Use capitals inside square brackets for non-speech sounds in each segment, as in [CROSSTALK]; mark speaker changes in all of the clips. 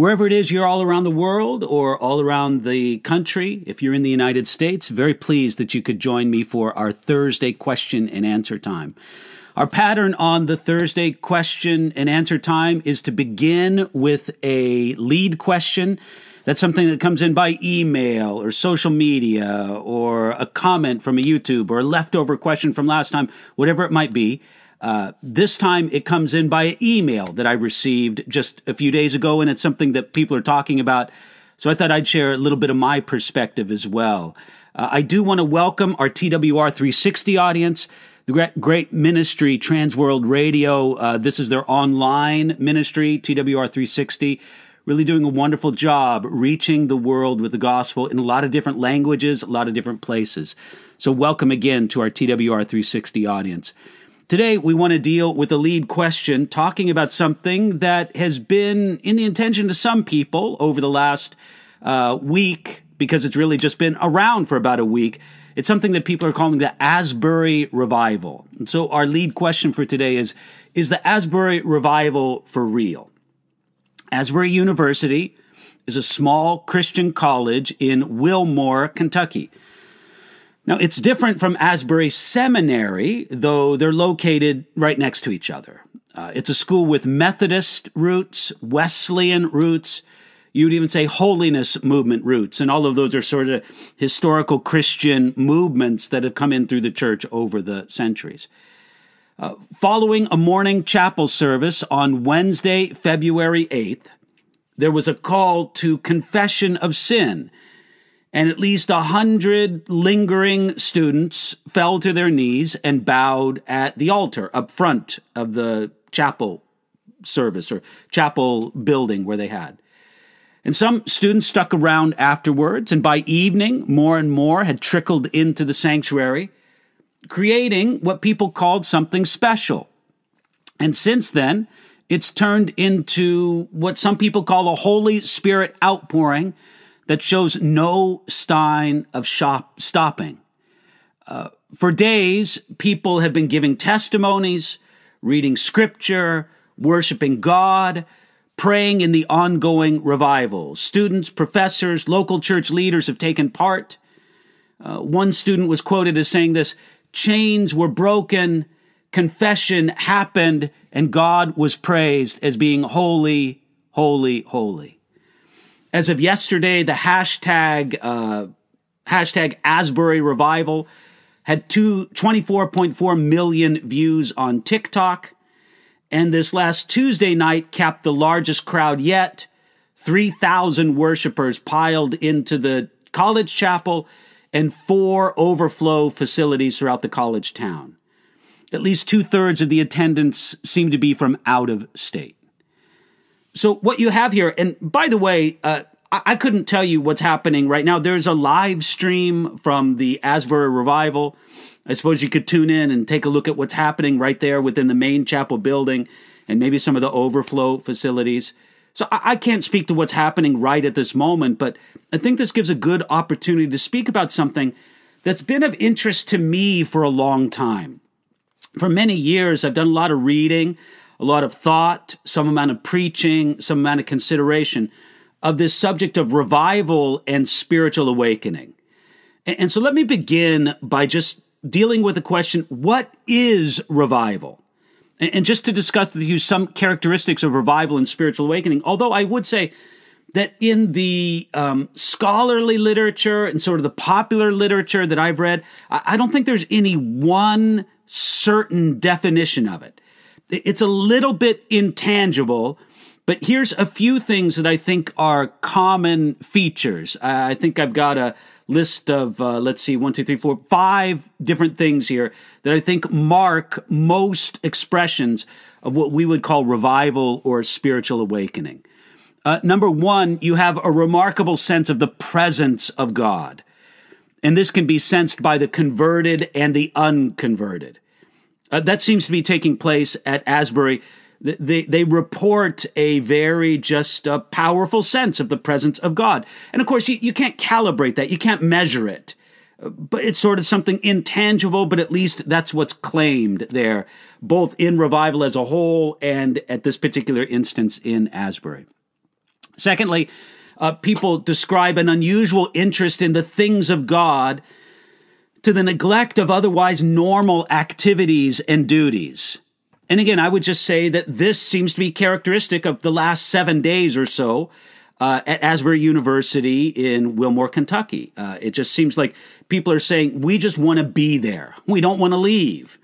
Speaker 1: Wherever it is you're all around the world or all around the country, if you're in the United States, very pleased that you could join me for our Thursday question and answer time. Our pattern on the Thursday question and answer time is to begin with a lead question that's something that comes in by email or social media or a comment from a YouTube or a leftover question from last time, whatever it might be. Uh, this time it comes in by email that I received just a few days ago, and it's something that people are talking about. So I thought I'd share a little bit of my perspective as well. Uh, I do want to welcome our TWR 360 audience, the great, ministry, Transworld Radio. Uh, this is their online ministry, TWR 360 really doing a wonderful job reaching the world with the gospel in a lot of different languages, a lot of different places. So, welcome again to our TWR 360 audience. Today, we want to deal with a lead question talking about something that has been in the intention to some people over the last uh, week, because it's really just been around for about a week. It's something that people are calling the Asbury Revival. And so, our lead question for today is Is the Asbury Revival for real? Asbury University is a small Christian college in Wilmore, Kentucky. Now, it's different from Asbury Seminary, though they're located right next to each other. Uh, it's a school with Methodist roots, Wesleyan roots, you'd even say holiness movement roots, and all of those are sort of historical Christian movements that have come in through the church over the centuries. Uh, following a morning chapel service on Wednesday, February 8th, there was a call to confession of sin, and at least a hundred lingering students fell to their knees and bowed at the altar up front of the chapel service or chapel building where they had. And some students stuck around afterwards, and by evening, more and more had trickled into the sanctuary creating what people called something special. And since then, it's turned into what some people call a Holy Spirit outpouring that shows no sign of shop stopping. Uh, for days, people have been giving testimonies, reading scripture, worshiping God, praying in the ongoing revival. Students, professors, local church leaders have taken part. Uh, one student was quoted as saying this chains were broken, confession happened, and God was praised as being holy, holy, holy. As of yesterday, the hashtag uh, hashtag Asbury Revival had two, 24.4 million views on TikTok. And this last Tuesday night capped the largest crowd yet. 3,000 worshipers piled into the college chapel and four overflow facilities throughout the college town. At least two thirds of the attendance seem to be from out of state. So, what you have here, and by the way, uh, I-, I couldn't tell you what's happening right now. There's a live stream from the Asbury Revival. I suppose you could tune in and take a look at what's happening right there within the main chapel building and maybe some of the overflow facilities. So I, I can't speak to what's happening right at this moment, but I think this gives a good opportunity to speak about something that's been of interest to me for a long time. For many years, I've done a lot of reading, a lot of thought, some amount of preaching, some amount of consideration of this subject of revival and spiritual awakening. And so let me begin by just dealing with the question what is revival? And just to discuss with you some characteristics of revival and spiritual awakening, although I would say that in the um, scholarly literature and sort of the popular literature that I've read, I don't think there's any one certain definition of it. It's a little bit intangible, but here's a few things that I think are common features. I think I've got a list of, uh, let's see, one, two, three, four, five different things here that I think mark most expressions of what we would call revival or spiritual awakening. Uh, number one, you have a remarkable sense of the presence of God. And this can be sensed by the converted and the unconverted. Uh, that seems to be taking place at Asbury. They, they report a very just a powerful sense of the presence of God. And of course, you, you can't calibrate that, you can't measure it. But it's sort of something intangible, but at least that's what's claimed there, both in revival as a whole and at this particular instance in Asbury. Secondly, uh, people describe an unusual interest in the things of God to the neglect of otherwise normal activities and duties. And again, I would just say that this seems to be characteristic of the last seven days or so uh, at Asbury University in Wilmore, Kentucky. Uh, it just seems like people are saying, we just want to be there. We don't want to leave.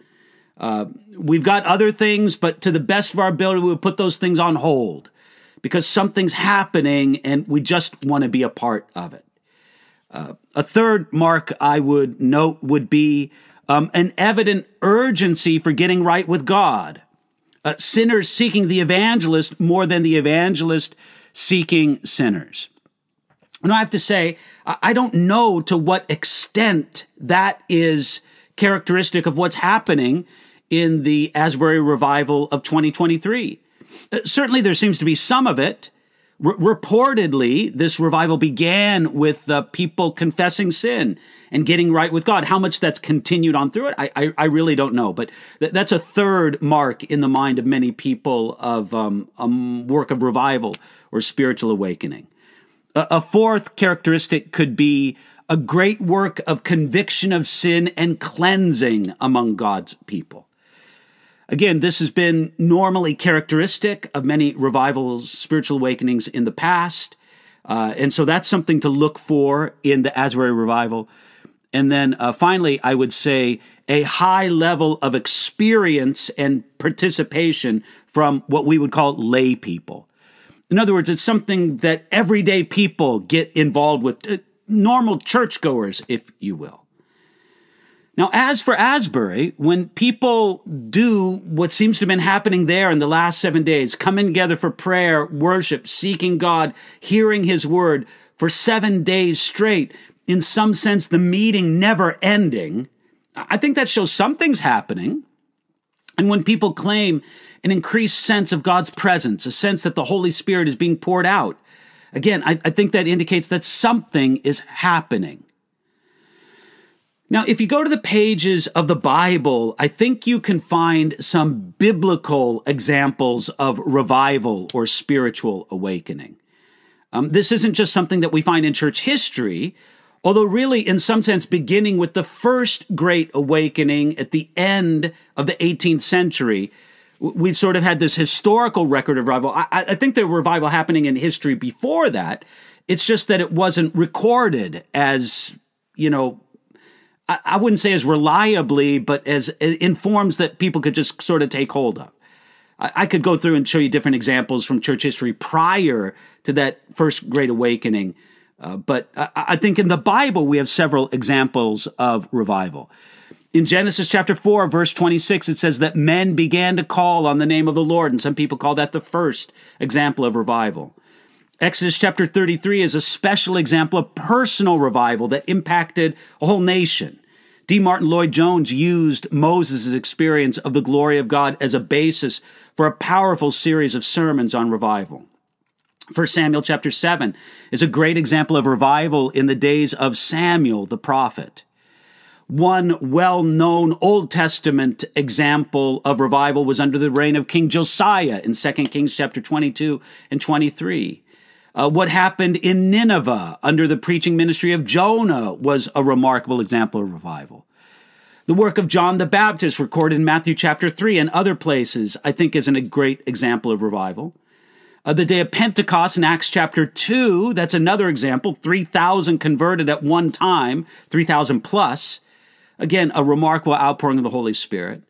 Speaker 1: Uh, we've got other things, but to the best of our ability, we would put those things on hold because something's happening and we just want to be a part of it. Uh, a third mark I would note would be um, an evident urgency for getting right with God. Uh, sinners seeking the evangelist more than the evangelist seeking sinners. And I have to say, I don't know to what extent that is characteristic of what's happening in the Asbury revival of 2023. Uh, certainly, there seems to be some of it. Reportedly, this revival began with uh, people confessing sin and getting right with God. How much that's continued on through it, I, I, I really don't know. But th- that's a third mark in the mind of many people of um, a work of revival or spiritual awakening. A, a fourth characteristic could be a great work of conviction of sin and cleansing among God's people. Again, this has been normally characteristic of many revivals, spiritual awakenings in the past. Uh, and so that's something to look for in the Asbury revival. And then uh, finally, I would say a high level of experience and participation from what we would call lay people. In other words, it's something that everyday people get involved with, uh, normal churchgoers, if you will. Now, as for Asbury, when people do what seems to have been happening there in the last seven days, coming together for prayer, worship, seeking God, hearing His word for seven days straight, in some sense, the meeting never ending, I think that shows something's happening. And when people claim an increased sense of God's presence, a sense that the Holy Spirit is being poured out, again, I, I think that indicates that something is happening. Now, if you go to the pages of the Bible, I think you can find some biblical examples of revival or spiritual awakening. Um, this isn't just something that we find in church history, although, really, in some sense, beginning with the first great awakening at the end of the 18th century, we've sort of had this historical record of revival. I, I think there revival happening in history before that. It's just that it wasn't recorded as, you know, I, wouldn't say as reliably, but as in forms that people could just sort of take hold of. I, could go through and show you different examples from church history prior to that first Great Awakening. Uh, but I, I think in the Bible, we have several examples of revival. In Genesis chapter 4, verse 26, it says that men began to call on the name of the Lord, and some people call that the first example of revival. Exodus chapter 33 is a special example of personal revival that impacted a whole nation. D. Martyn Lloyd-Jones used Moses' experience of the glory of God as a basis for a powerful series of sermons on revival. 1 Samuel chapter 7 is a great example of revival in the days of Samuel the prophet. One well known Old Testament example of revival was under the reign of King Josiah in 2 Kings chapter 22 and 23. Uh, what happened in Nineveh under the preaching ministry of Jonah was a remarkable example of revival. The work of John the Baptist, recorded in Matthew chapter 3 and other places, I think is a great example of revival. Uh, the day of Pentecost in Acts chapter 2, that's another example. 3,000 converted at one time, 3,000 plus. Again, a remarkable outpouring of the Holy Spirit.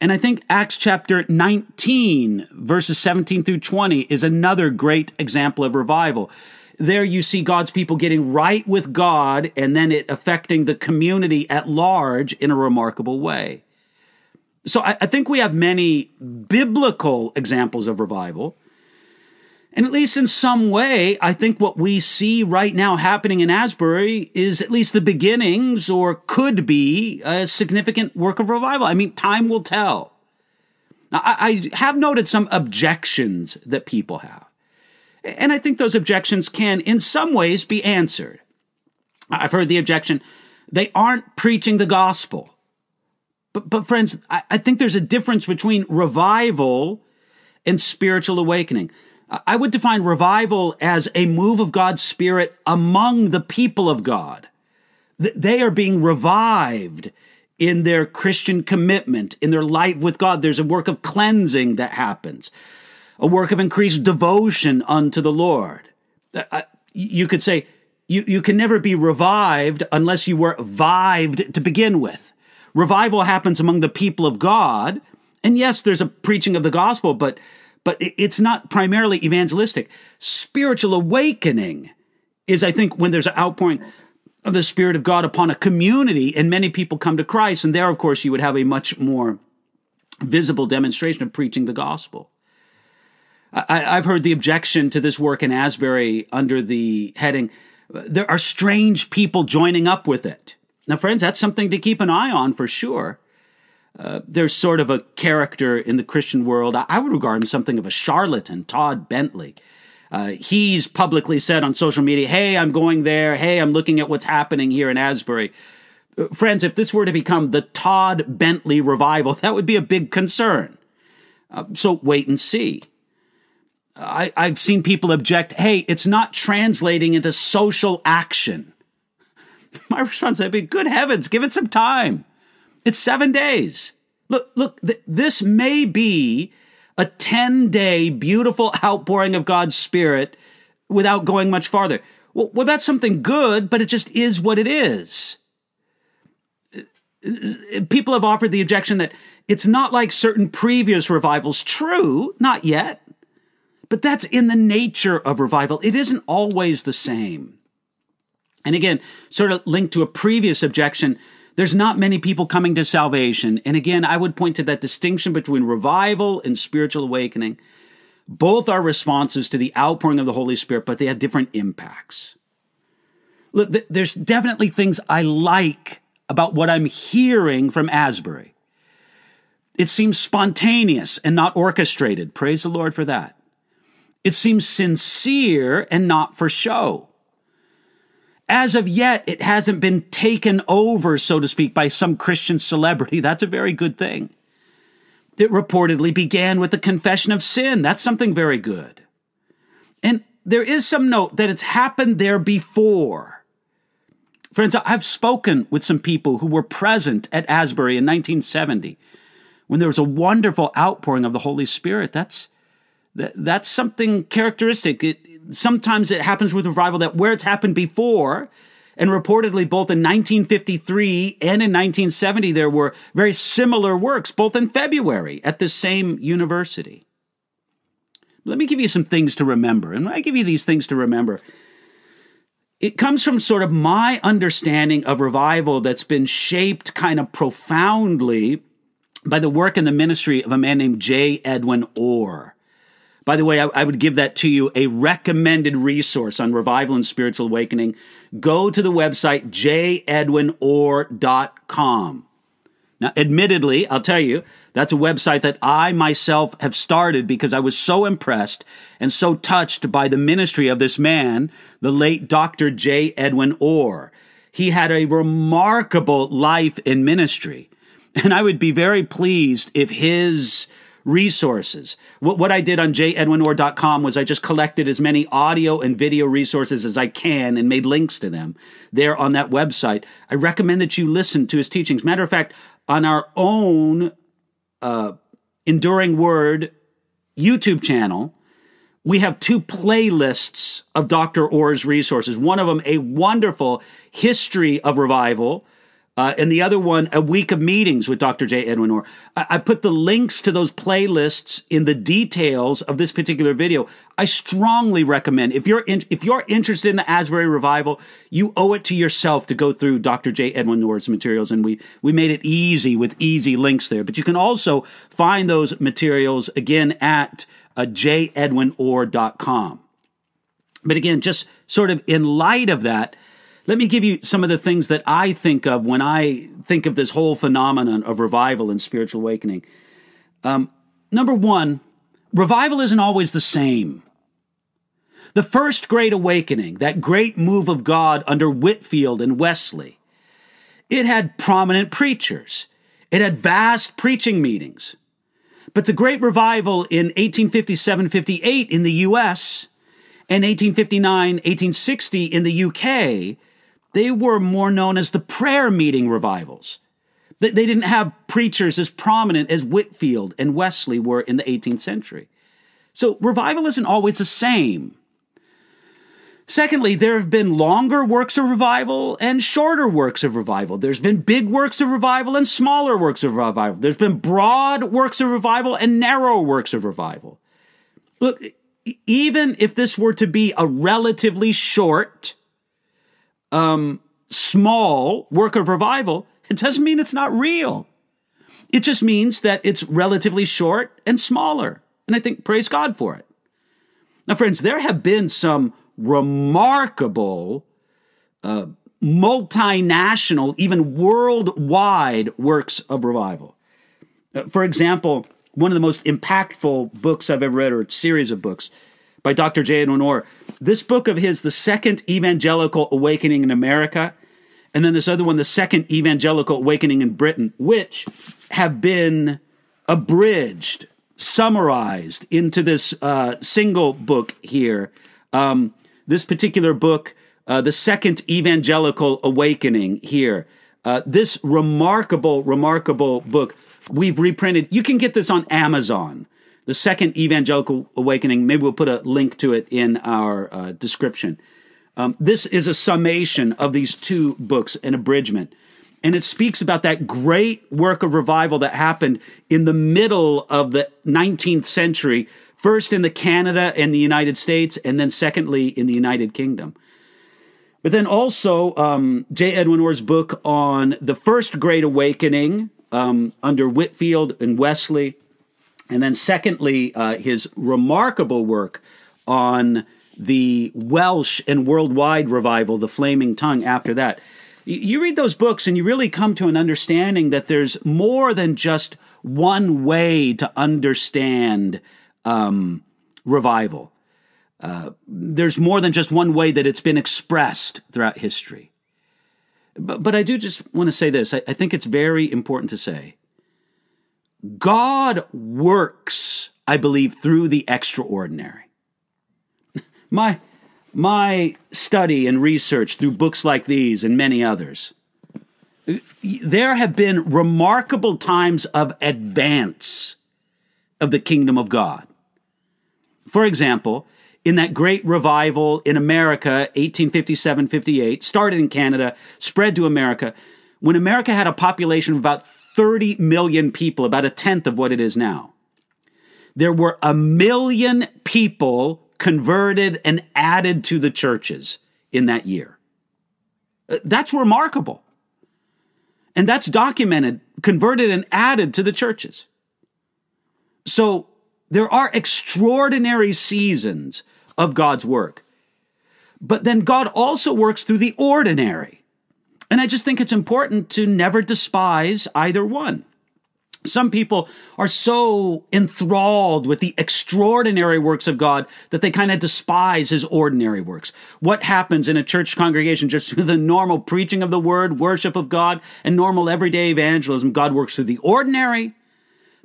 Speaker 1: And I think Acts chapter 19, verses 17 through 20, is another great example of revival. There you see God's people getting right with God and then it affecting the community at large in a remarkable way. So I, I think we have many biblical examples of revival. And at least in some way, I think what we see right now happening in Asbury is at least the beginnings or could be a significant work of revival. I mean, time will tell. Now, I, I have noted some objections that people have. And I think those objections can, in some ways, be answered. I've heard the objection they aren't preaching the gospel. But, but friends, I, I think there's a difference between revival and spiritual awakening. I would define revival as a move of God's Spirit among the people of God. They are being revived in their Christian commitment, in their life with God. There's a work of cleansing that happens, a work of increased devotion unto the Lord. Uh, uh, you could say, you, you can never be revived unless you were vived to begin with. Revival happens among the people of God. And yes, there's a preaching of the gospel, but but it's not primarily evangelistic. Spiritual awakening is, I think, when there's an outpouring of the Spirit of God upon a community and many people come to Christ. And there, of course, you would have a much more visible demonstration of preaching the gospel. I, have heard the objection to this work in Asbury under the heading, there are strange people joining up with it. Now, friends, that's something to keep an eye on for sure. Uh, there's sort of a character in the Christian world. I, I would regard him something of a charlatan, Todd Bentley. Uh, he's publicly said on social media, Hey, I'm going there. Hey, I'm looking at what's happening here in Asbury. Uh, friends, if this were to become the Todd Bentley revival, that would be a big concern. Uh, so wait and see. I, I've seen people object, Hey, it's not translating into social action. [LAUGHS] My response would be, Good heavens, give it some time. It's seven days. Look, look, th- this may be a 10 day beautiful outpouring of God's Spirit without going much farther. Well, well, that's something good, but it just is what it is. People have offered the objection that it's not like certain previous revivals. True, not yet. But that's in the nature of revival. It isn't always the same. And again, sort of linked to a previous objection, there's not many people coming to salvation. And again, I would point to that distinction between revival and spiritual awakening. Both are responses to the outpouring of the Holy Spirit, but they have different impacts. Look, there's definitely things I like about what I'm hearing from Asbury. It seems spontaneous and not orchestrated. Praise the Lord for that. It seems sincere and not for show as of yet, it hasn't been taken over, so to speak, by some Christian celebrity. That's a very good thing. It reportedly began with the confession of sin. That's something very good. And there is some note that it's happened there before. Friends, I've spoken with some people who were present at Asbury in 1970 when there was a wonderful outpouring of the Holy Spirit. That's that, that's something characteristic. It, sometimes it happens with revival that where it's happened before, and reportedly both in 1953 and in 1970 there were very similar works, both in February at the same university. Let me give you some things to remember. And when I give you these things to remember, it comes from sort of my understanding of revival that's been shaped kind of profoundly by the work and the ministry of a man named J. Edwin Orr. By the way, I, I, would give that to you a recommended resource on revival and spiritual awakening. Go to the website jedwinorr.com. Now, admittedly, I'll tell you, that's a website that I myself have started because I was so impressed and so touched by the ministry of this man, the late Dr. J. Edwin Orr. He had a remarkable life in ministry. And I would be very pleased if his resources. What, what I did on jedwinorr.com was I just collected as many audio and video resources as I can and made links to them there on that website. I recommend that you listen to his teachings. Matter of fact, on our own uh, Enduring Word YouTube channel, we have two playlists of Dr. Orr's resources. One of them, a wonderful history of revival uh, and the other one, a week of meetings with Dr. J. Edwin Orr. I, I put the links to those playlists in the details of this particular video. I strongly recommend if you're in, if you're interested in the Asbury revival, you owe it to yourself to go through Dr. J. Edwin Orr's materials, and we we made it easy with easy links there. But you can also find those materials again at uh, jedwinorr.com. But again, just sort of in light of that, let me give you some of the things that I think of when I think of this whole phenomenon of revival and spiritual awakening. Um, number one, revival isn't always the same. The first great awakening, that great move of God under Whitefield and Wesley, it had prominent preachers. It had vast preaching meetings. But the great revival in 1857 58 in the US and 1859 1860 in the UK, they were more known as the prayer meeting revivals. They didn't have preachers as prominent as Whitefield and Wesley were in the 18th century. So revival isn't always the same. Secondly, there have been longer works of revival and shorter works of revival. There's been big works of revival and smaller works of revival. There's been broad works of revival and narrow works of revival. Look, even if this were to be a relatively short, um, small work of revival, it doesn't mean it's not real. It just means that it's relatively short and smaller. And I think praise God for it. Now, friends, there have been some remarkable, uh, multinational, even worldwide works of revival. Uh, for example, one of the most impactful books I've ever read, or series of books, by Dr. J. Edwin Orr. This book of his, The Second Evangelical Awakening in America, and then this other one, The Second Evangelical Awakening in Britain, which have been abridged, summarized into this uh, single book here. Um, this particular book, uh, The Second Evangelical Awakening, here. Uh, this remarkable, remarkable book we've reprinted. You can get this on Amazon. The Second Evangelical Awakening. Maybe we'll put a link to it in our uh, description. Um, this is a summation of these two books, an abridgment. And it speaks about that great work of revival that happened in the middle of the 19th century first in the Canada and the United States, and then secondly in the United Kingdom. But then also um, J. Edwin Orr's book on the First Great Awakening um, under Whitefield and Wesley, and then secondly uh, his remarkable work on the Welsh and worldwide revival, the Flaming Tongue. After that, you read those books and you really come to an understanding that there's more than just one way to understand um, revival. Uh, there's more than just one way that it's been expressed throughout history. But, but I do just want to say this I, I think it's very important to say God works, I believe, through the extraordinary. [LAUGHS] my, my study and research through books like these and many others, there have been remarkable times of advance of the kingdom of God. For example, in that great revival in America, 1857 58, started in Canada, spread to America, when America had a population of about 30 million people, about a tenth of what it is now, there were a million people converted and added to the churches in that year. Uh, that's remarkable. And that's documented, converted and added to the churches. So there are extraordinary seasons of God's work. But then God also works through the ordinary. And I just think it's important to never despise either one. Some people are so enthralled with the extraordinary works of God that they kind of despise his ordinary works. What happens in a church congregation just through [LAUGHS] the normal preaching of the word, worship of God, and normal everyday evangelism? God works through the ordinary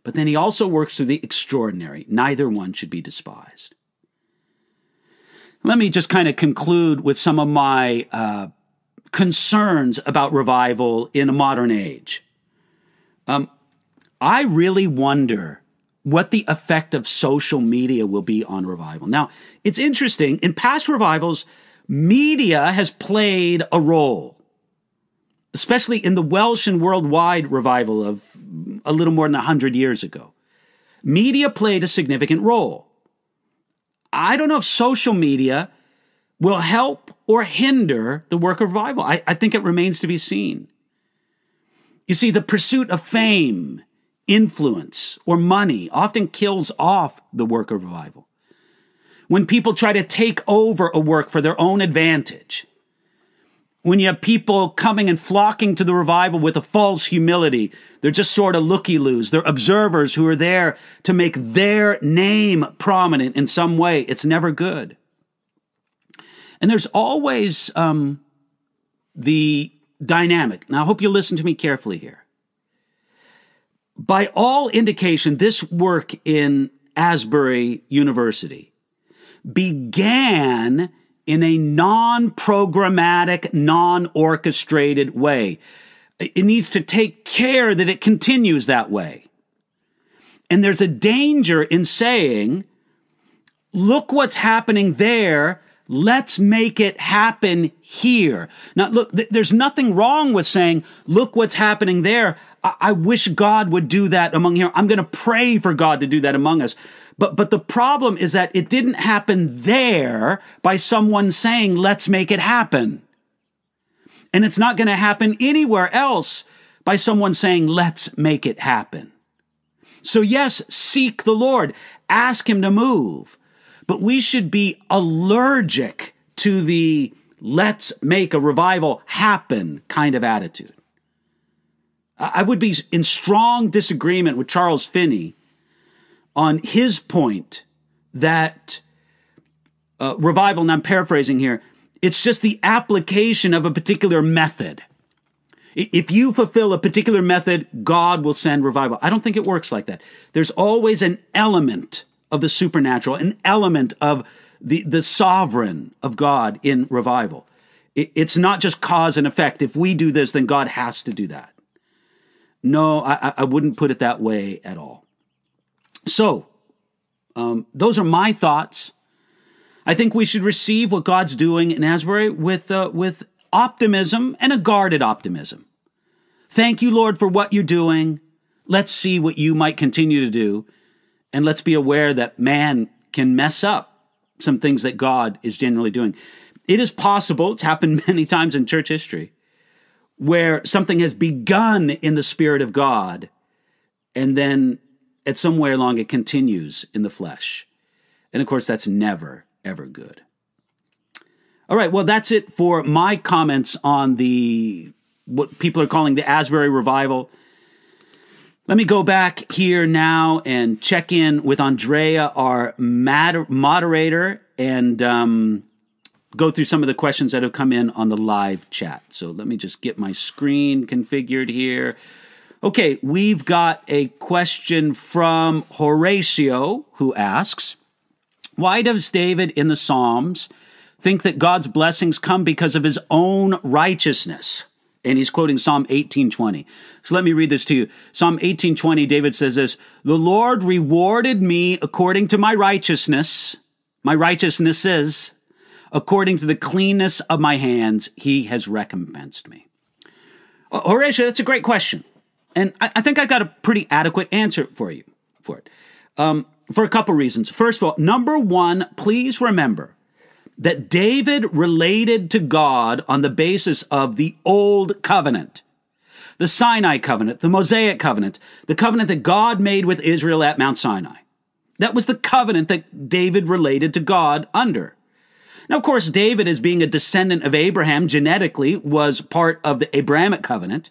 Speaker 1: but then he also works through the extraordinary. Neither one should be despised. Let me just kind of conclude with some of my uh, concerns about revival in a modern age. Um, I really wonder what the effect of social media will be on revival. Now, it's interesting. In past revivals, media has played a role especially in the Welsh and worldwide revival of a little more than 100 years ago. Media played a significant role. I don't know if social media will help or hinder the work of revival. I, I think it remains to be seen. You see, the pursuit of fame influence, or money often kills off the work of revival. When people try to take over a work for their own advantage, when you have people coming and flocking to the revival with a false humility, they're just sort of looky loos. They're observers who are there to make their name prominent in some way. It's never good. And there's always um, the dynamic. Now, I hope you listen to me carefully here. By all indication, this work in Asbury University began in a non programmatic, non orchestrated way. It needs to take care that it continues that way. And there's a danger in saying, look what's happening there. Let's make it happen here. Now, look, th- there's nothing wrong with saying, look what's happening there. I, I wish God would do that among here. I'm going to pray for God to do that among us. But, but the problem is that it didn't happen there by someone saying, let's make it happen. And it's not going to happen anywhere else by someone saying, let's make it happen. So yes, seek the Lord, ask him to move, but we should be allergic to the let's make a revival happen kind of attitude. I would be in strong disagreement with Charles Finney on his point that uh, revival, and I'm paraphrasing here, it's just the application of a particular method. If you fulfill a particular method, God will send revival. I don't think it works like that. There's always an element of the supernatural, an element of the, the sovereign of God in revival. it's not just cause and effect. If we do this, then God has to do that. No, I, I wouldn't put it that way at all. So, um, those are my thoughts. I think we should receive what God's doing in Asbury with, uh, with optimism and a guarded optimism. Thank you, Lord, for what you're doing. Let's see what you might continue to do. And let's be aware that man can mess up some things that God is generally doing. It is possible, it's happened [LAUGHS] many times in church history, where something has begun in the Spirit of God and then at somewhere along it continues in the flesh. And of course, that's never, ever good. All right, well, that's it for my comments on the what people are calling the Asbury revival. Let me go back here now and check in with Andrea, our moderator, and um, go through some of the questions that have come in on the live chat. So let me just get my screen configured here. Okay, we've got a question from Horatio who asks Why does David in the Psalms think that God's blessings come because of his own righteousness? And he's quoting Psalm 1820. So let me read this to you. Psalm 1820, David says this The Lord rewarded me according to my righteousness. My righteousness is according to the cleanness of my hands, he has recompensed me. Horatio, that's a great question. And I, I think I got a pretty adequate answer for you for it. Um, for a couple reasons. First of all, number one, please remember that David related to God on the basis of the old covenant, the Sinai covenant, the Mosaic covenant, the covenant that God made with Israel at Mount Sinai. That was the covenant that David related to God under. Now, of course, David, as being a descendant of Abraham genetically, was part of the Abrahamic covenant.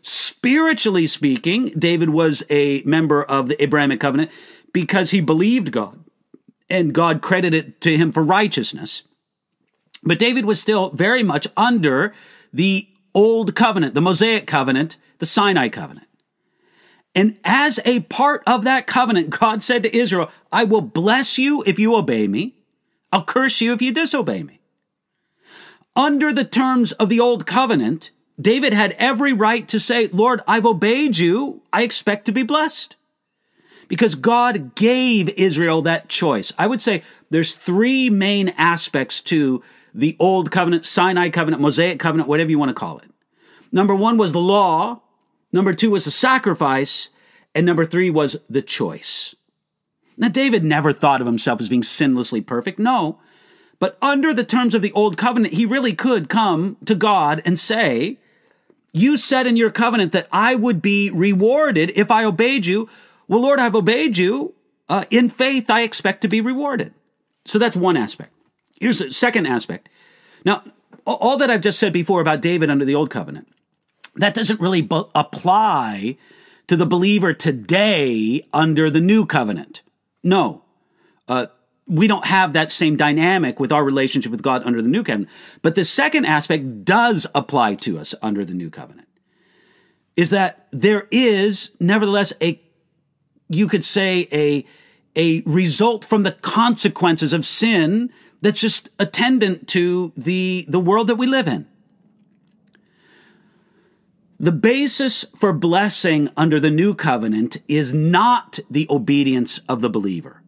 Speaker 1: Spiritually speaking, David was a member of the Abrahamic covenant because he believed God and God credited it to him for righteousness. But David was still very much under the old covenant, the Mosaic covenant, the Sinai covenant. And as a part of that covenant, God said to Israel, I will bless you if you obey me. I'll curse you if you disobey me. Under the terms of the old covenant, David had every right to say, Lord, I've obeyed you. I expect to be blessed. Because God gave Israel that choice. I would say there's three main aspects to the Old Covenant, Sinai Covenant, Mosaic Covenant, whatever you want to call it. Number one was the law. Number two was the sacrifice. And number three was the choice. Now, David never thought of himself as being sinlessly perfect. No. But under the terms of the Old Covenant, he really could come to God and say, You said in your covenant that I would be rewarded if I obeyed you. Well, Lord, I've obeyed you. Uh, in faith, I expect to be rewarded. So that's one aspect. Here's the second aspect. Now, all that I've just said before about David under the old covenant, that doesn't really apply to the believer today under the new covenant. No. Uh, we don't have that same dynamic with our relationship with God under the new covenant. But the second aspect does apply to us under the new covenant. Is that there is nevertheless a you could say a a result from the consequences of sin that's just attendant to the the world that we live in. The basis for blessing under the new covenant is not the obedience of the believer.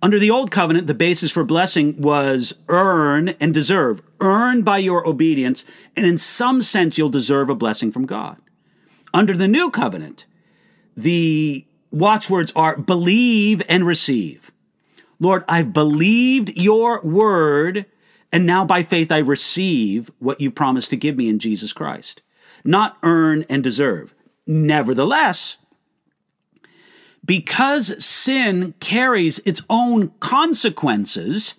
Speaker 1: Under the old covenant, the basis for blessing was earn and deserve. Earn by your obedience, and in some sense, you'll deserve a blessing from God. Under the new covenant, the watchwords are believe and receive. Lord, I've believed your word, and now by faith I receive what you promised to give me in Jesus Christ. Not earn and deserve. Nevertheless, because sin carries its own consequences,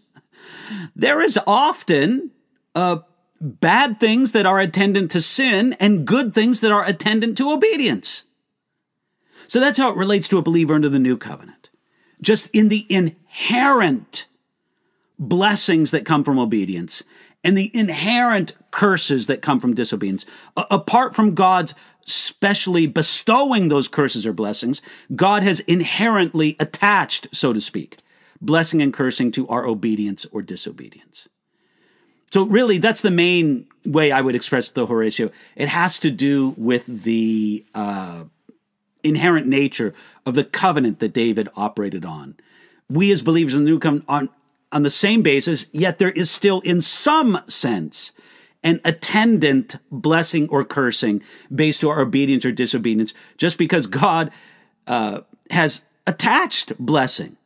Speaker 1: there is often uh, bad things that are attendant to sin and good things that are attendant to obedience. So that's how it relates to a believer under the new covenant. Just in the inherent blessings that come from obedience and the inherent curses that come from disobedience, a- apart from God's specially bestowing those curses or blessings, God has inherently attached, so to speak, blessing and cursing to our obedience or disobedience. So, really, that's the main way I would express the Horatio. It has to do with the uh, inherent nature of the covenant that David operated on. We, as believers in the new covenant, on, on the same basis, yet there is still, in some sense, an attendant blessing or cursing based to our obedience or disobedience, just because God uh, has attached blessing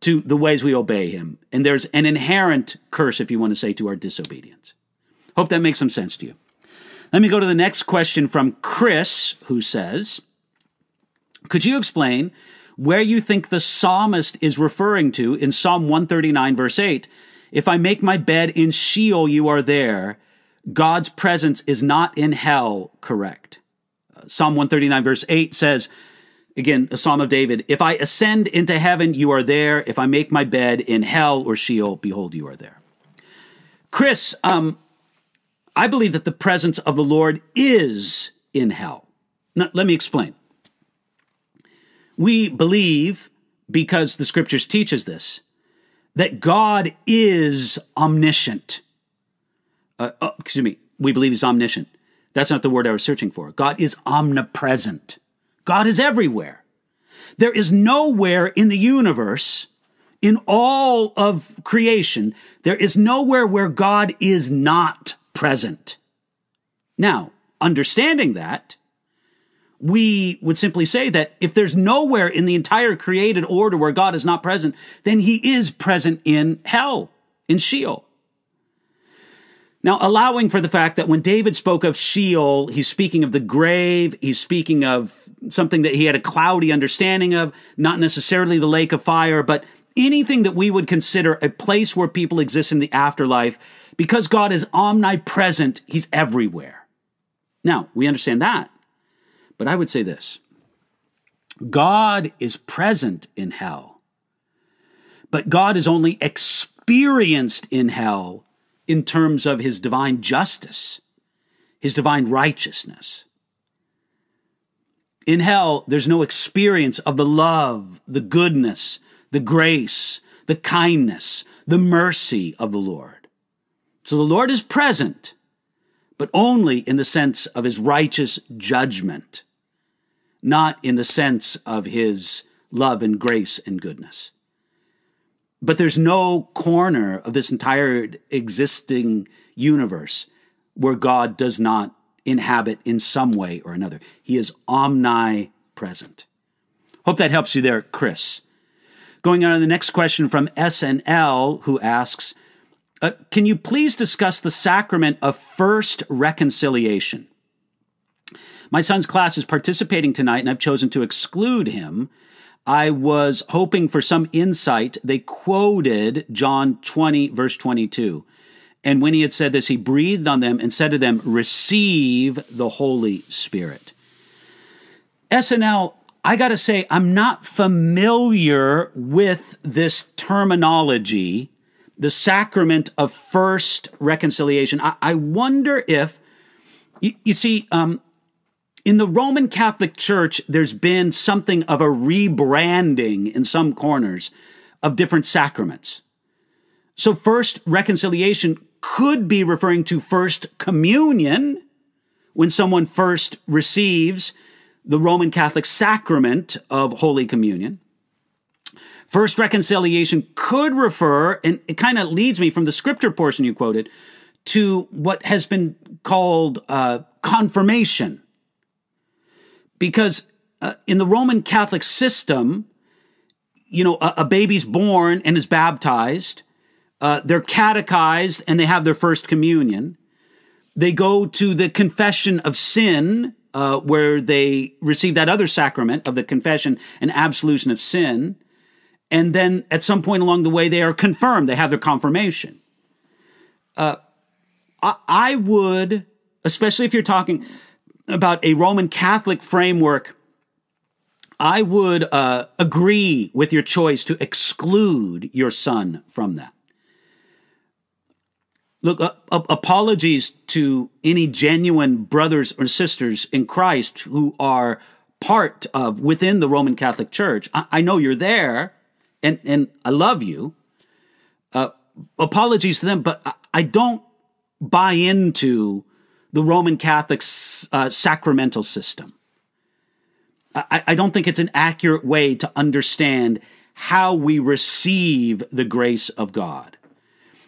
Speaker 1: to the ways we obey Him. And there's an inherent curse, if you want to say, to our disobedience. Hope that makes some sense to you. Let me go to the next question from Chris, who says, Could you explain where you think the psalmist is referring to in Psalm 139, verse 8? If I make my bed in Sheol, you are there. God's presence is not in hell, correct? Uh, Psalm 139, verse 8 says, again, the Psalm of David, if I ascend into heaven, you are there. If I make my bed in hell or Sheol, behold, you are there. Chris, um, I believe that the presence of the Lord is in hell. Now, let me explain. We believe, because the scriptures teach us this, that God is omniscient uh, oh, excuse me, we believe he's omniscient. That's not the word I was searching for. God is omnipresent. God is everywhere. There is nowhere in the universe, in all of creation, there is nowhere where God is not present. Now, understanding that, we would simply say that if there's nowhere in the entire created order where God is not present, then he is present in hell, in Sheol. Now, allowing for the fact that when David spoke of Sheol, he's speaking of the grave, he's speaking of something that he had a cloudy understanding of, not necessarily the lake of fire, but anything that we would consider a place where people exist in the afterlife, because God is omnipresent, he's everywhere. Now, we understand that. But I would say this God is present in hell, but God is only experienced in hell in terms of his divine justice, his divine righteousness. In hell, there's no experience of the love, the goodness, the grace, the kindness, the mercy of the Lord. So the Lord is present, but only in the sense of his righteous judgment, not in the sense of his love and grace and goodness. But there's no corner of this entire existing universe where God does not inhabit in some way or another. He is omnipresent. Hope that helps you there, Chris. Going on to the next question from SNL, who asks, uh, Can you please discuss the sacrament of first reconciliation? My son's class is participating tonight, and I've chosen to exclude him. I was hoping for some insight. They quoted John 20, verse 22. And when he had said this, he breathed on them and said to them, Receive the Holy Spirit. SNL, I got to say, I'm not familiar with this terminology, the sacrament of first reconciliation. I, I wonder if, you, you see, um, in the Roman Catholic Church, there's been something of a rebranding in some corners of different sacraments. So, first reconciliation could be referring to first communion when someone first receives the Roman Catholic sacrament of Holy Communion. First reconciliation could refer, and it kind of leads me from the scripture portion you quoted, to what has been called uh, confirmation. Because uh, in the Roman Catholic system, you know, a, a baby's born and is baptized uh, they're catechized and they have their first communion. They go to the confession of sin, uh, where they receive that other sacrament of the confession and absolution of sin. And then at some point along the way, they are confirmed, they have their confirmation. Uh, I, I would, especially if you're talking about a Roman Catholic framework, I would uh, agree with your choice to exclude your son from that. Look, uh, uh, apologies to any genuine brothers or sisters in Christ who are part of within the Roman Catholic Church. I, I know you're there, and and I love you. Uh, apologies to them, but I, I, don't buy into the Roman Catholic uh, sacramental system. I, I don't think it's an accurate way to understand how we receive the grace of God.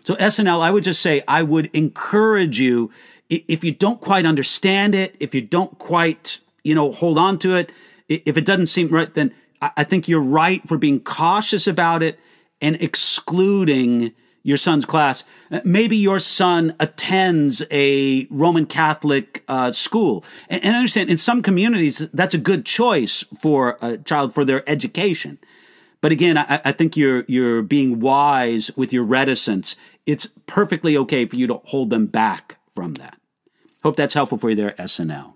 Speaker 1: So SNL, I would just say I would encourage you if you don't quite understand it, if you don't quite, you know, hold on to it, if it doesn't seem right, then I think you're right for being cautious about it and excluding your son's class. Uh, maybe your son attends a Roman Catholic uh, school. And, and understand, in some communities, that's a good choice for a child for their education. But again, I, I, think you're you're being wise with your reticence it's perfectly okay for you to hold them back from that. Hope that's helpful for you there, SNL.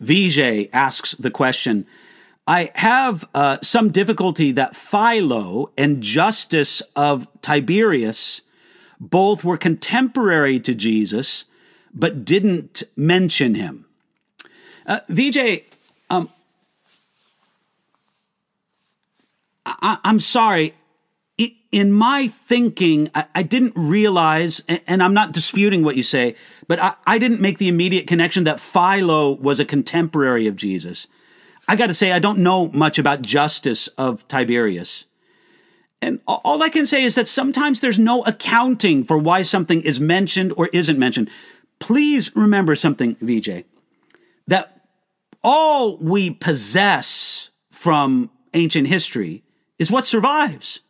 Speaker 1: Vijay asks the question I have uh, some difficulty that Philo and Justus of Tiberius both were contemporary to Jesus, but didn't mention him. Uh, Vijay, um, I, I'm sorry in my thinking, I, I didn't realize, and, and, I'm not disputing what you say, but I, I didn't make the immediate connection that Philo was a contemporary of Jesus. I got to say, I don't know much about Justus of Tiberius. And all I can say is that sometimes there's no accounting for why something is mentioned or isn't mentioned. Please remember something, Vijay, that all we possess from ancient history is what survives.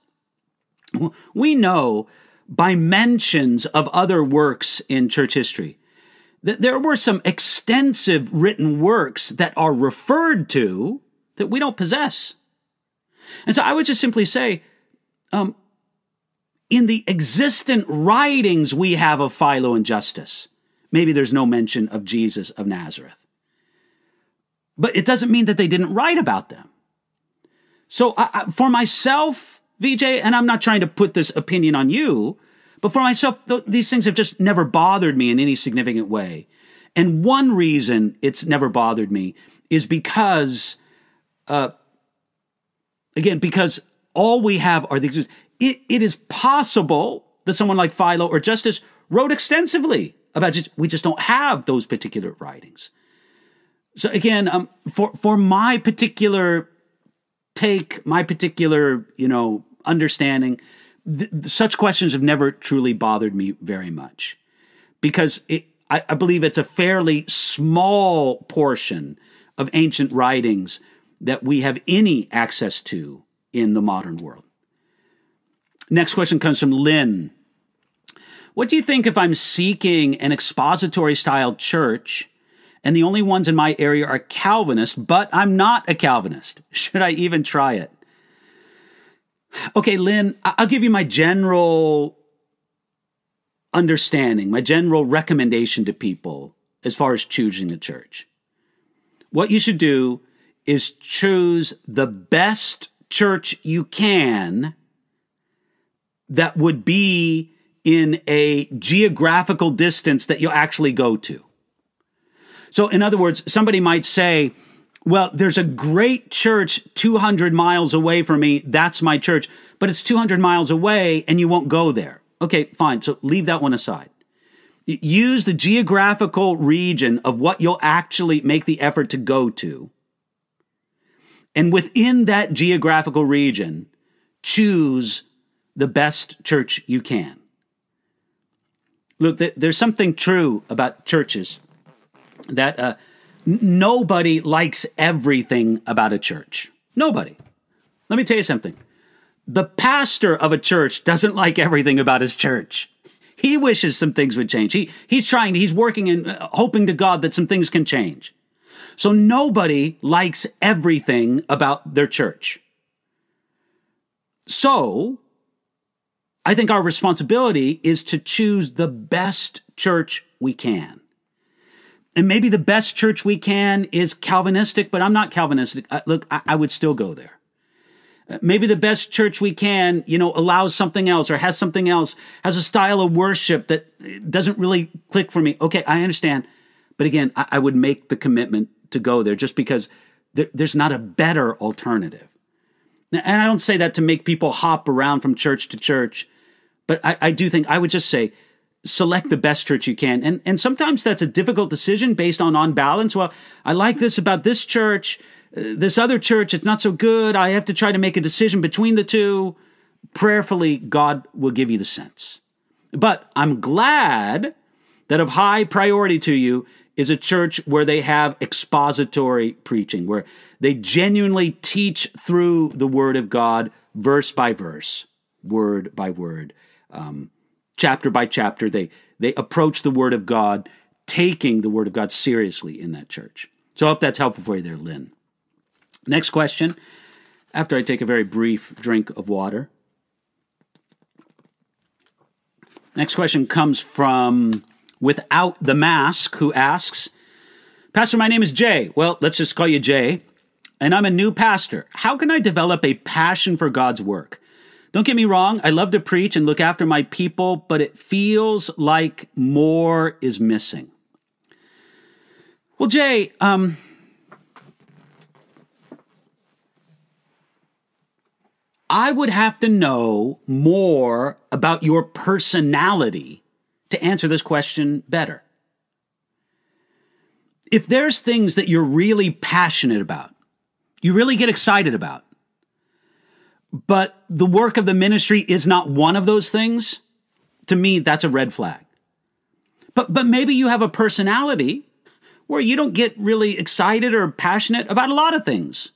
Speaker 1: We know by mentions of other works in church history that there were some extensive written works that are referred to that we don't possess. And so I would just simply say, um, in the existent writings we have of Philo and Justus, maybe there's no mention of Jesus of Nazareth. But it doesn't mean that they didn't write about them. So I, I, for myself, Vijay, and I'm not trying to put this opinion on you, but for myself, th- these things have just never bothered me in any significant way. And one reason it's never bothered me is because, uh, again, because all we have are these. It, it is possible that someone like Philo or Justus wrote extensively about just, we just don't have those particular writings. So again, um, for for my particular take, my particular you know understanding. Th- such questions have never truly bothered me very much because it, I, I believe it's a fairly small portion of ancient writings that we have any access to in the modern world. Next question comes from Lynn. What do you think if I'm seeking an expository style church and the only ones in my area are Calvinist, but I'm not a Calvinist. [LAUGHS] Should I even try it? Okay, Lynn, I'll give you my general understanding, my general recommendation to people as far as choosing a church. What you should do is choose the best church you can that would be in a geographical distance that you'll actually go to. So, in other words, somebody might say, well, there's a great church 200 miles away from me. That's my church. But it's 200 miles away and you won't go there. Okay, fine. So leave that one aside. Use the geographical region of what you'll actually make the effort to go to. And within that geographical region, choose the best church you can. Look, there's something true about churches that uh, nobody likes everything about a church. Nobody. Let me tell you something. The pastor of a church doesn't like everything about his church. He wishes some things would change. He, he's trying, he's working and uh, hoping to God that some things can change. So nobody likes everything about their church. So I think our responsibility is to choose the best church we can. And maybe the best church we can is Calvinistic, but I'm not Calvinistic. Uh, look, I, I would still go there. Uh, maybe the best church we can, you know, allows something else or has something else, has a style of worship that doesn't really click for me. Okay, I understand. But again, I, I would make the commitment to go there just because there, there's not a better alternative. And I don't say that to make people hop around from church to church, but I do think I would just say, select the best church you can. And and sometimes that's a difficult decision based on on balance. Well, I like this about this church, uh, this other church it's not so good. I have to try to make a decision between the two. Prayerfully, God will give you the sense. But I'm glad that of high priority to you is a church where they have expository preaching, where they genuinely teach through the Word of God, verse by verse, word by word. Um, chapter by chapter, they, they approach the Word of God, taking the Word of God seriously in that church. So I hope that's helpful for you there, Lynn. Next question, after I take a very brief drink of water. Next question comes from Without the Mask, who asks, Pastor, my name is Jay. Well, let's just call you Jay. And I'm a new pastor. How can I develop a passion for God's work? Don't get me wrong, I love to preach and look after my people, but it feels like more is missing. Well, Jay, um, I would have to know more about your personality to answer this question better. If there's things that you're really passionate about, you really get excited about, but the work of the ministry is not one of those things, to me, that's a red flag. But, but maybe you have a personality where you don't get really excited or passionate about a lot of things.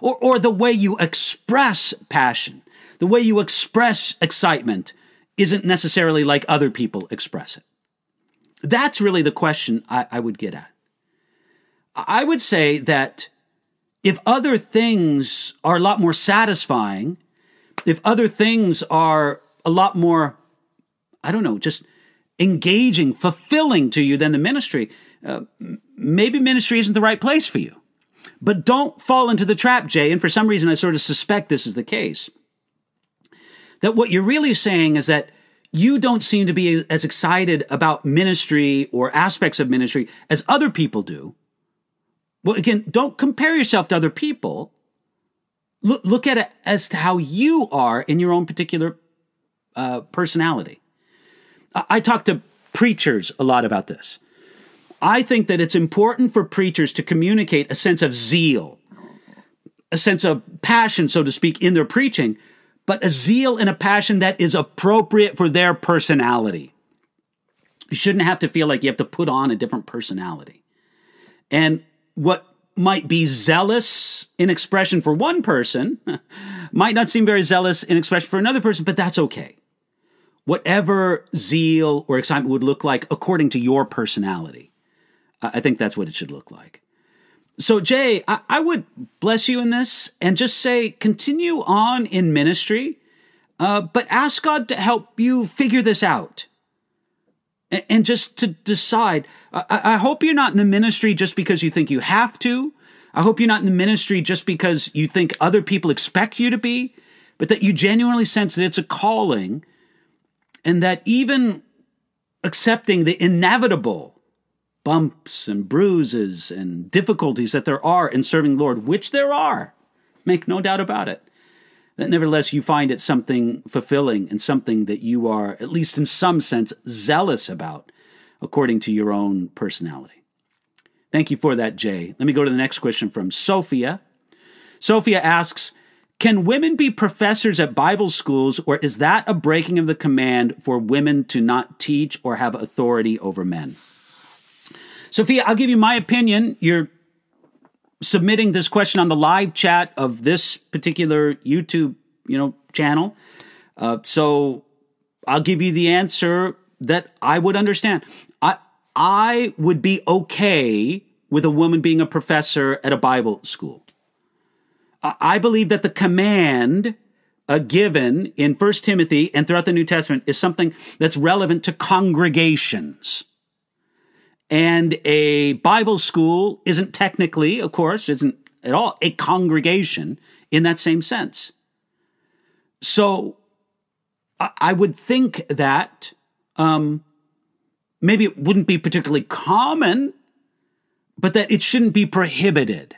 Speaker 1: Or, or the way you express passion, the way you express excitement isn't necessarily like other people express it. That's really the question I, I would get at. I would say that if other things are a lot more satisfying, if other things are a lot more, I don't know, just engaging, fulfilling to you than the ministry, uh, maybe ministry isn't the right place for you. But don't fall into the trap, Jay. And for some reason, I sort of suspect this is the case. That what you're really saying is that you don't seem to be as excited about ministry or aspects of ministry as other people do. Well, again, don't compare yourself to other people. Look, look at it as to how you are in your own particular uh, personality. I, I talk to preachers a lot about this. I think that it's important for preachers to communicate a sense of zeal, a sense of passion, so to speak, in their preaching, but a zeal and a passion that is appropriate for their personality. You shouldn't have to feel like you have to put on a different personality. And what might be zealous in expression for one person [LAUGHS] might not seem very zealous in expression for another person, but that's okay. Whatever zeal or excitement would look like according to your personality. I think that's what it should look like. So, Jay, I, I would bless you in this and just say continue on in ministry, uh, but ask God to help you figure this out and, just to decide. I, hope you're not in the ministry just because you think you have to. I hope you're not in the ministry just because you think other people expect you to be, but that you genuinely sense that it's a calling and that even accepting the inevitable bumps and bruises and difficulties that there are in serving Lord, which there are, make no doubt about it, that nevertheless you find it something fulfilling and something that you are, at least in some sense, zealous about according to your own personality. Thank you for that, Jay. Let me go to the next question from Sophia. Sophia asks, can women be professors at Bible schools, or is that a breaking of the command for women to not teach or have authority over men? Sophia, I'll give you my opinion. You're submitting this question on the live chat of this particular YouTube, you know, channel. Uh, so I'll give you the answer that I would understand. I I would be okay with a woman being a professor at a Bible school. I believe that the command uh, given in First Timothy and throughout the New Testament is something that's relevant to congregations. And a Bible school isn't technically, of course, isn't at all a congregation in that same sense. So I would think that um, maybe it wouldn't be particularly common, but that it shouldn't be prohibited.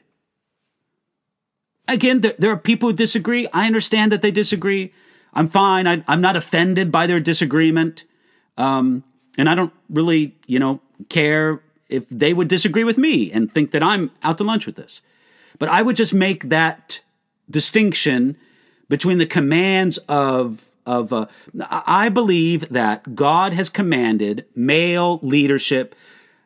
Speaker 1: Again, there, are people who disagree. I understand that they disagree. I'm fine. I, am not offended by their disagreement. Um, and I don't really, you know, care if they would disagree with me and think that I'm out to lunch with this. But I would just make that distinction between the commands of of uh, I believe that God has commanded male leadership,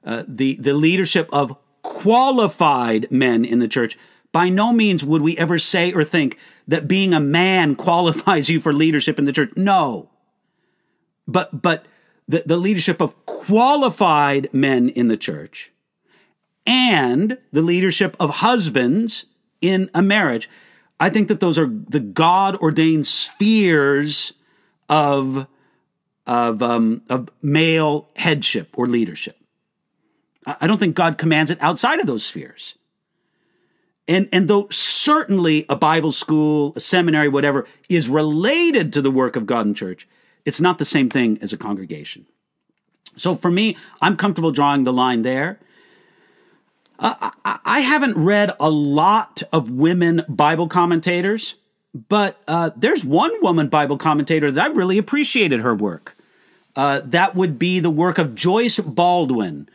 Speaker 1: uh, the the leadership of qualified men in the church. By no means would we ever say or think that being a man [LAUGHS] qualifies you for leadership in the church. No. But but the, the leadership of qualified men in the church and the leadership of husbands in a marriage. I think that those are the God ordained spheres of, of, um, of male headship or leadership. I don't think God commands it outside of those spheres. And, and though certainly a Bible school, a seminary, whatever, is related to the work of God in church, it's not the same thing as a congregation. So for me, I'm comfortable drawing the line there. Uh, I, I, haven't read a lot of women Bible commentators, but uh, there's one woman Bible commentator that I really appreciated her work. Uh, that would be the work of Joyce Baldwin,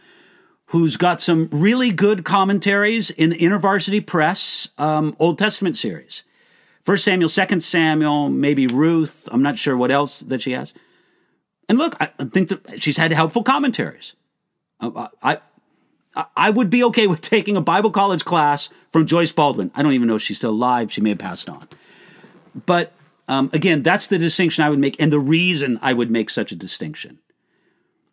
Speaker 1: who's got some really good commentaries in the InterVarsity Press um, Old Testament series. First Samuel, Second Samuel, maybe Ruth. I'm not sure what else that she has. And look, I think that she's had helpful commentaries. I, I, I would be okay with taking a Bible college class from Joyce Baldwin. I don't even know if she's still alive. She may have passed on. But um, again, that's the distinction I would make, and the reason I would make such a distinction.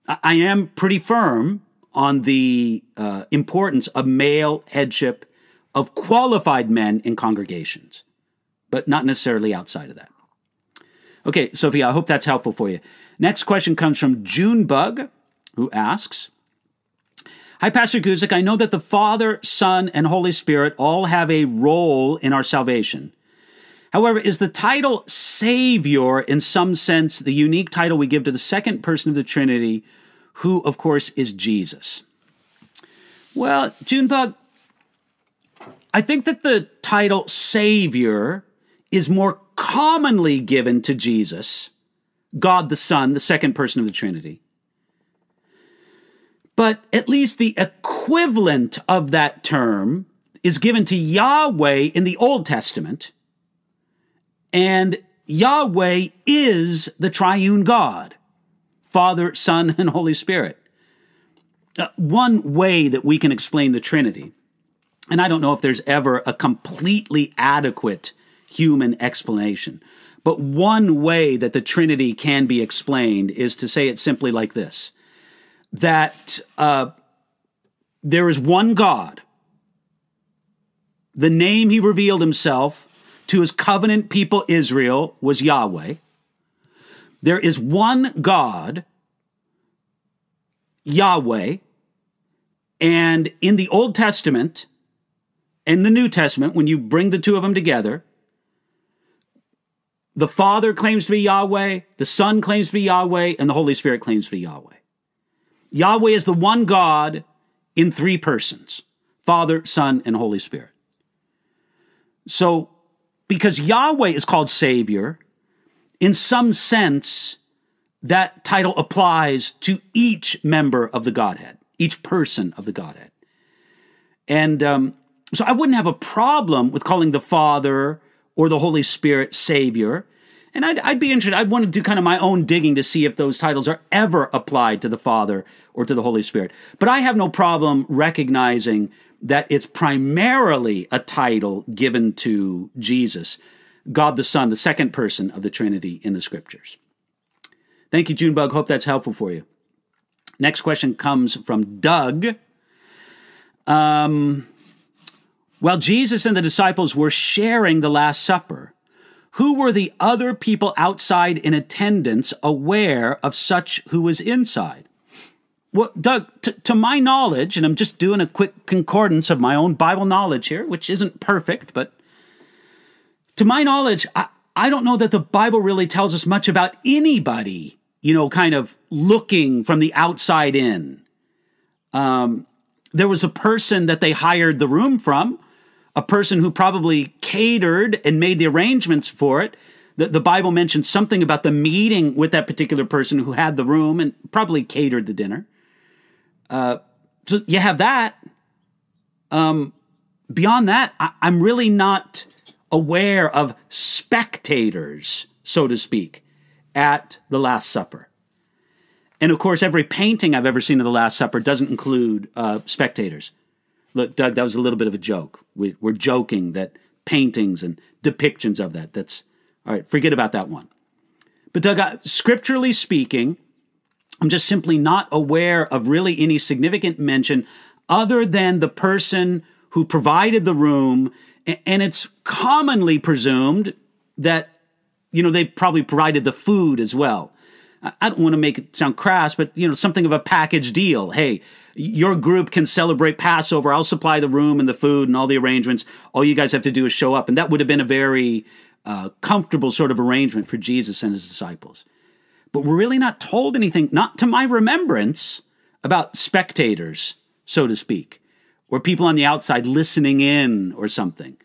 Speaker 1: I, I am pretty firm on the uh, importance of male headship of qualified men in congregations but not necessarily outside of that. Okay, Sophia, I hope that's helpful for you. Next question comes from June Bug, who asks Hi, Pastor Guzik. I know that the Father, Son, and Holy Spirit all have a role in our salvation. However, is the title Savior, in some sense, the unique title we give to the second person of the Trinity, who, of course, is Jesus? Well, Junebug, I think that the title Savior is more commonly given to Jesus, God the Son, the second person of the Trinity. But at least the equivalent of that term is given to Yahweh in the Old Testament. And Yahweh is the triune God Father, Son, and Holy Spirit. Uh, one way that we can explain the Trinity, and I don't know if there's ever a completely adequate human explanation. But one way that the Trinity can be explained is to say it simply like this that uh, there is one God. The name he revealed himself to his covenant people Israel was Yahweh. There is one God, Yahweh, and in the Old Testament and the New Testament, when you bring the two of them together, the Father claims to be Yahweh, the Son claims to be Yahweh, and the Holy Spirit claims to be Yahweh. Yahweh is the one God in three persons Father, Son, and Holy Spirit. So, because Yahweh is called Savior, in some sense, that title applies to each member of the Godhead, each person of the Godhead. And um, so I wouldn't have a problem with calling the Father or the Holy Spirit Savior. And I'd, I'd, be interested, I'd want to do kind of my own digging to see if those titles are ever applied to the Father or to the Holy Spirit. But I have no problem recognizing that it's primarily a title given to Jesus, God the Son, the second person of the Trinity in the scriptures. Thank you, Junebug. Hope that's helpful for you. Next question comes from Doug. Um, while Jesus and the disciples were sharing the Last Supper, who were the other people outside in attendance aware of such who was inside? Well, Doug, t- to my knowledge, and I'm just doing a quick concordance of my own Bible knowledge here, which isn't perfect, but to my knowledge, I, I don't know that the Bible really tells us much about anybody, you know, kind of looking from the outside in. Um, there was a person that they hired the room from a person who probably catered and made the arrangements for it. The, the Bible mentions something about the meeting with that particular person who had the room and probably catered the dinner. Uh, so you have that. Um, beyond that, I, I'm really not aware of spectators, so to speak, at the Last Supper. And of course, every painting I've ever seen of the Last Supper doesn't include uh, spectators. Look, Doug, that was a little bit of a joke. We, are joking that paintings and depictions of that, that's all right, forget about that one. But, Doug, scripturally speaking, I'm just simply not aware of really any significant mention other than the person who provided the room. And it's commonly presumed that, you know, they probably provided the food as well. I don't want to make it sound crass, but, you know, something of a package deal. Hey, your group can celebrate Passover. I'll supply the room and the food and all the arrangements. All you guys have to do is show up. And that would have been a very uh, comfortable sort of arrangement for Jesus and his disciples. But we're really not told anything, not to my remembrance, about spectators, so to speak, or people on the outside listening in or something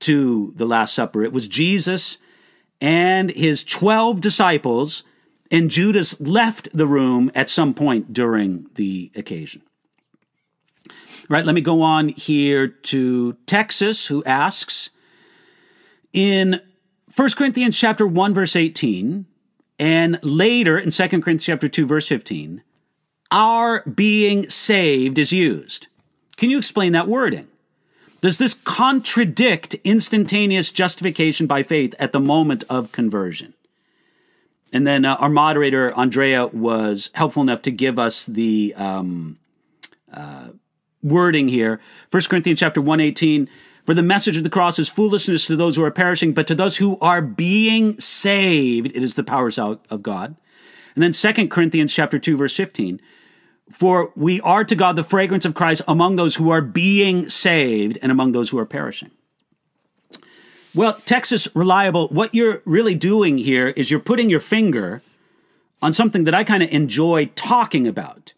Speaker 1: to the Last Supper. It was Jesus and his 12 disciples and Judas left the room at some point during the occasion. Right, let me go on here to Texas, who asks in 1 Corinthians chapter 1, verse 18, and later in 2 Corinthians chapter 2, verse 15, our being saved is used. Can you explain that wording? Does this contradict instantaneous justification by faith at the moment of conversion? And then uh, our moderator, Andrea, was helpful enough to give us the um, uh, wording here. 1 Corinthians chapter 118, for the message of the cross is foolishness to those who are perishing, but to those who are being saved, it is the power of God. And then 2 Corinthians chapter 2, verse 15, for we are to God the fragrance of Christ among those who are being saved and among those who are perishing. Well, Texas Reliable, what you're really doing here is you're putting your finger on something that I kind of enjoy talking about.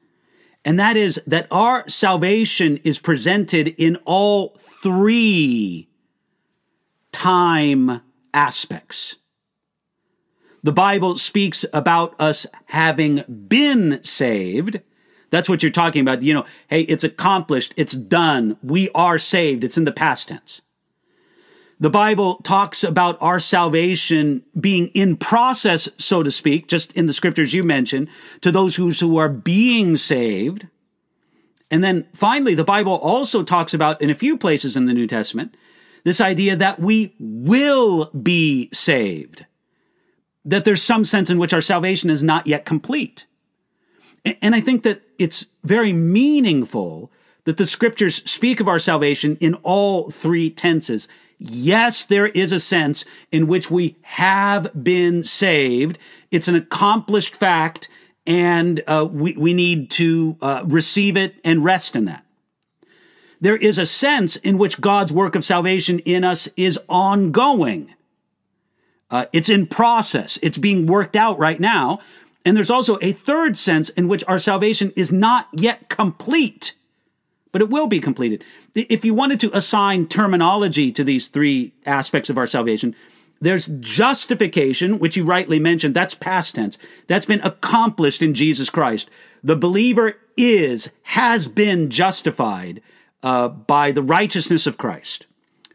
Speaker 1: And that is that our salvation is presented in all three time aspects. The Bible speaks about us having been saved. That's what you're talking about. You know, hey, it's accomplished, it's done, we are saved. It's in the past tense. The Bible talks about our salvation being in process, so to speak, just in the scriptures you mentioned, to those who, who are being saved. And then finally, the Bible also talks about, in a few places in the New Testament, this idea that we will be saved, that there's some sense in which our salvation is not yet complete. And I think that it's very meaningful that the scriptures speak of our salvation in all three tenses. Yes, there is a sense in which we have been saved. It's an accomplished fact, and uh, we, we need to uh, receive it and rest in that. There is a sense in which God's work of salvation in us is ongoing. Uh, it's in process. It's being worked out right now. And there's also a third sense in which our salvation is not yet complete, but it will be completed. If you wanted to assign terminology to these three aspects of our salvation, there's justification, which you rightly mentioned. That's past tense. That's been accomplished in Jesus Christ. The believer is, has been justified uh, by the righteousness of Christ.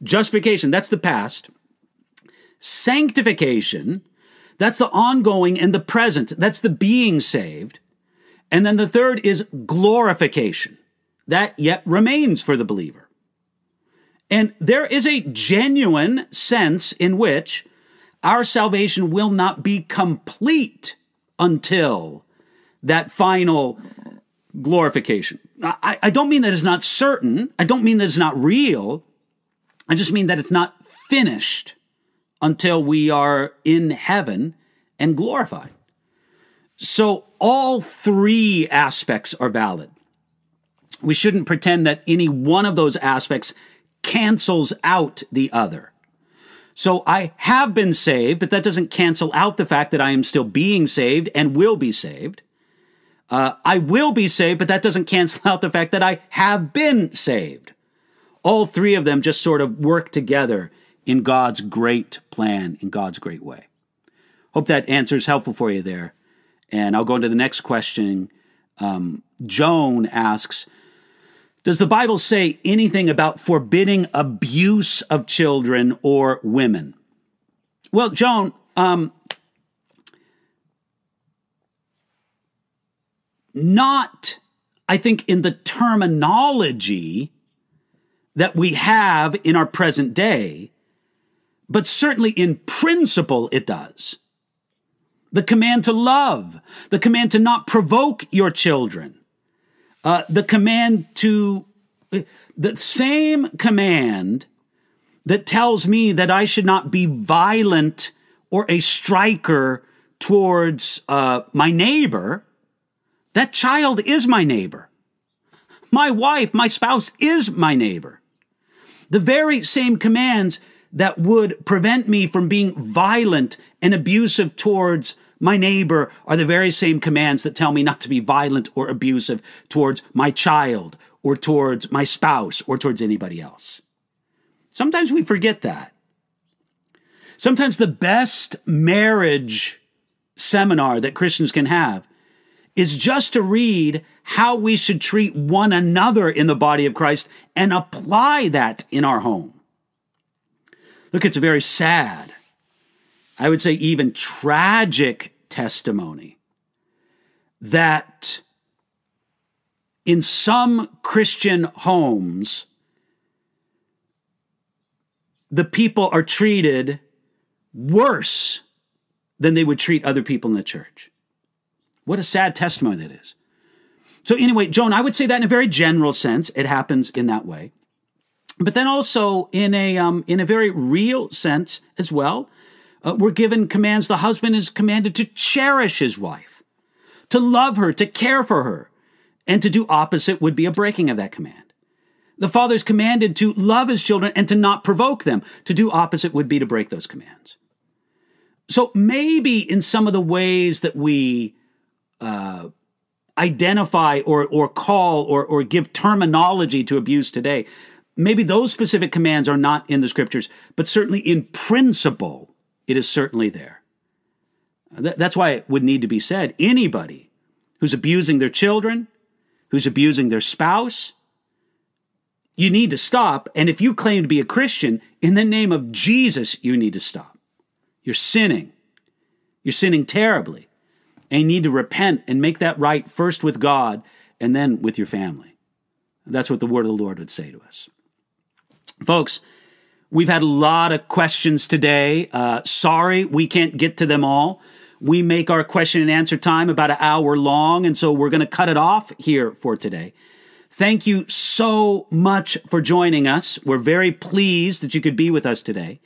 Speaker 1: Justification, that's the past. Sanctification, that's the ongoing and the present. That's the being saved. And then the third is glorification. That yet remains for the believer. And there is a genuine sense in which our salvation will not be complete until that final glorification. I, I, don't mean that it's not certain. I don't mean that it's not real. I just mean that it's not finished until we are in heaven and glorified. So all three aspects are valid. We shouldn't pretend that any one of those aspects cancels out the other. So I have been saved, but that doesn't cancel out the fact that I am still being saved and will be saved. Uh, I will be saved, but that doesn't cancel out the fact that I have been saved. All three of them just sort of work together in God's great plan, in God's great way. Hope that answer is helpful for you there. And I'll go into the next question. Um, Joan asks Does the Bible say anything about forbidding abuse of children or women? Well, Joan, um, not, I think, in the terminology that we have in our present day, but certainly in principle it does. The command to love, the command to not provoke your children, uh, the command to, the same command that tells me that I should not be violent or a striker towards uh, my neighbor, that child is my neighbor. My wife, my spouse is my neighbor. The very same commands that would prevent me from being violent and abusive towards my neighbor are the very same commands that tell me not to be violent or abusive towards my child or towards my spouse or towards anybody else. Sometimes we forget that. Sometimes the best marriage seminar that Christians can have is just to read how we should treat one another in the body of Christ and apply that in our home. Look, it's very sad, I would say even tragic testimony that in some Christian homes, the people are treated worse than they would treat other people in the church. What a sad testimony that is. So, anyway, Joan, I would say that in a very general sense, it happens in that way but then also in a um, in a very real sense as well. Uh, we're given commands. The husband is commanded to cherish his wife, to love her, to care for her, and to do opposite would be a breaking of that command. The father is commanded to love his children and to not provoke them. To do opposite would be to break those commands. So maybe in some of the ways that we uh, identify or or call or or give terminology to abuse today, maybe those specific commands are not in the scriptures, but certainly in principle, it is certainly there. That's why it would need to be said anybody who's abusing their children, who's abusing their spouse, you need to stop. And if you claim to be a Christian, in the name of Jesus, you need to stop. You're sinning. You're sinning terribly. And you need to repent and make that right first with God and then with your family. That's what the word of the Lord would say to us. Folks, we've had a lot of questions today. Uh, sorry, we can't get to them all. We make our question and answer time about an hour long, and so we're going to cut it off here for today. Thank you so much for joining us. We're very pleased that you could be with us today.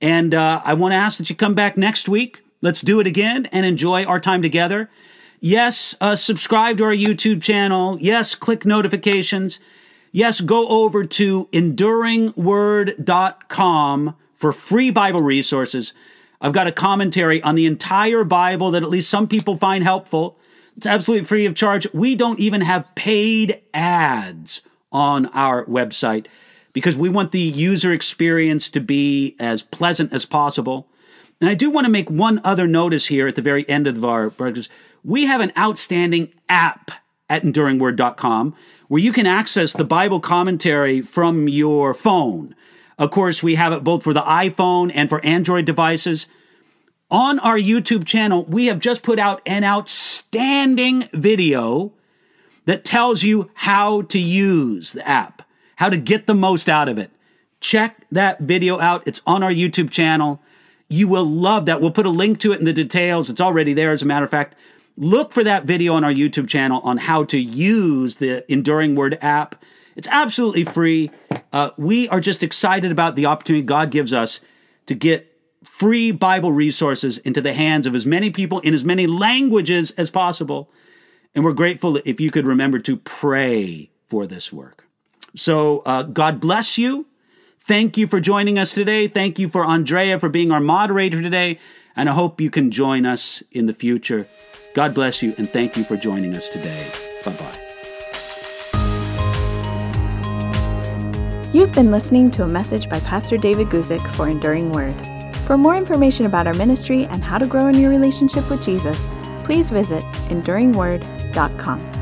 Speaker 1: And uh, I want to ask that you come back next week. Let's do it again and enjoy our time together. Yes, uh, subscribe to our YouTube channel. Yes, click notifications. Yes, go over to enduringword.com for free Bible resources. I've got a commentary on the entire Bible that at least some people find helpful. It's absolutely free of charge. We don't even have paid ads on our website because we want the user experience to be as pleasant as possible. And I do want to make one other notice here at the very end of our broadcast. We have an outstanding app at enduringword.com where you can access the Bible commentary from your phone. Of course, we have it both for the iPhone and for Android devices. On our YouTube channel, we have just put out an outstanding video that tells you how to use the app, how to get the most out of it. Check that video out. It's on our YouTube channel. You will love that. We'll put a link to it in the details. It's already there, as a matter of fact. Look for that video on our YouTube channel on how to use the Enduring Word app. It's absolutely free. Uh, we are just excited about the opportunity God gives us to get free Bible resources into the hands of as many people in as many languages as possible. And we're grateful if you could remember to pray for this work. So, uh, God bless you. Thank you for joining us today. Thank you for Andrea for being our moderator today. And I hope you can join us in the future. God bless you, and thank you for joining us today. Bye bye.
Speaker 2: You've been listening to a message by Pastor David Guzik for Enduring Word. For more information about our ministry and how to grow in your relationship with Jesus, please visit enduringword.com.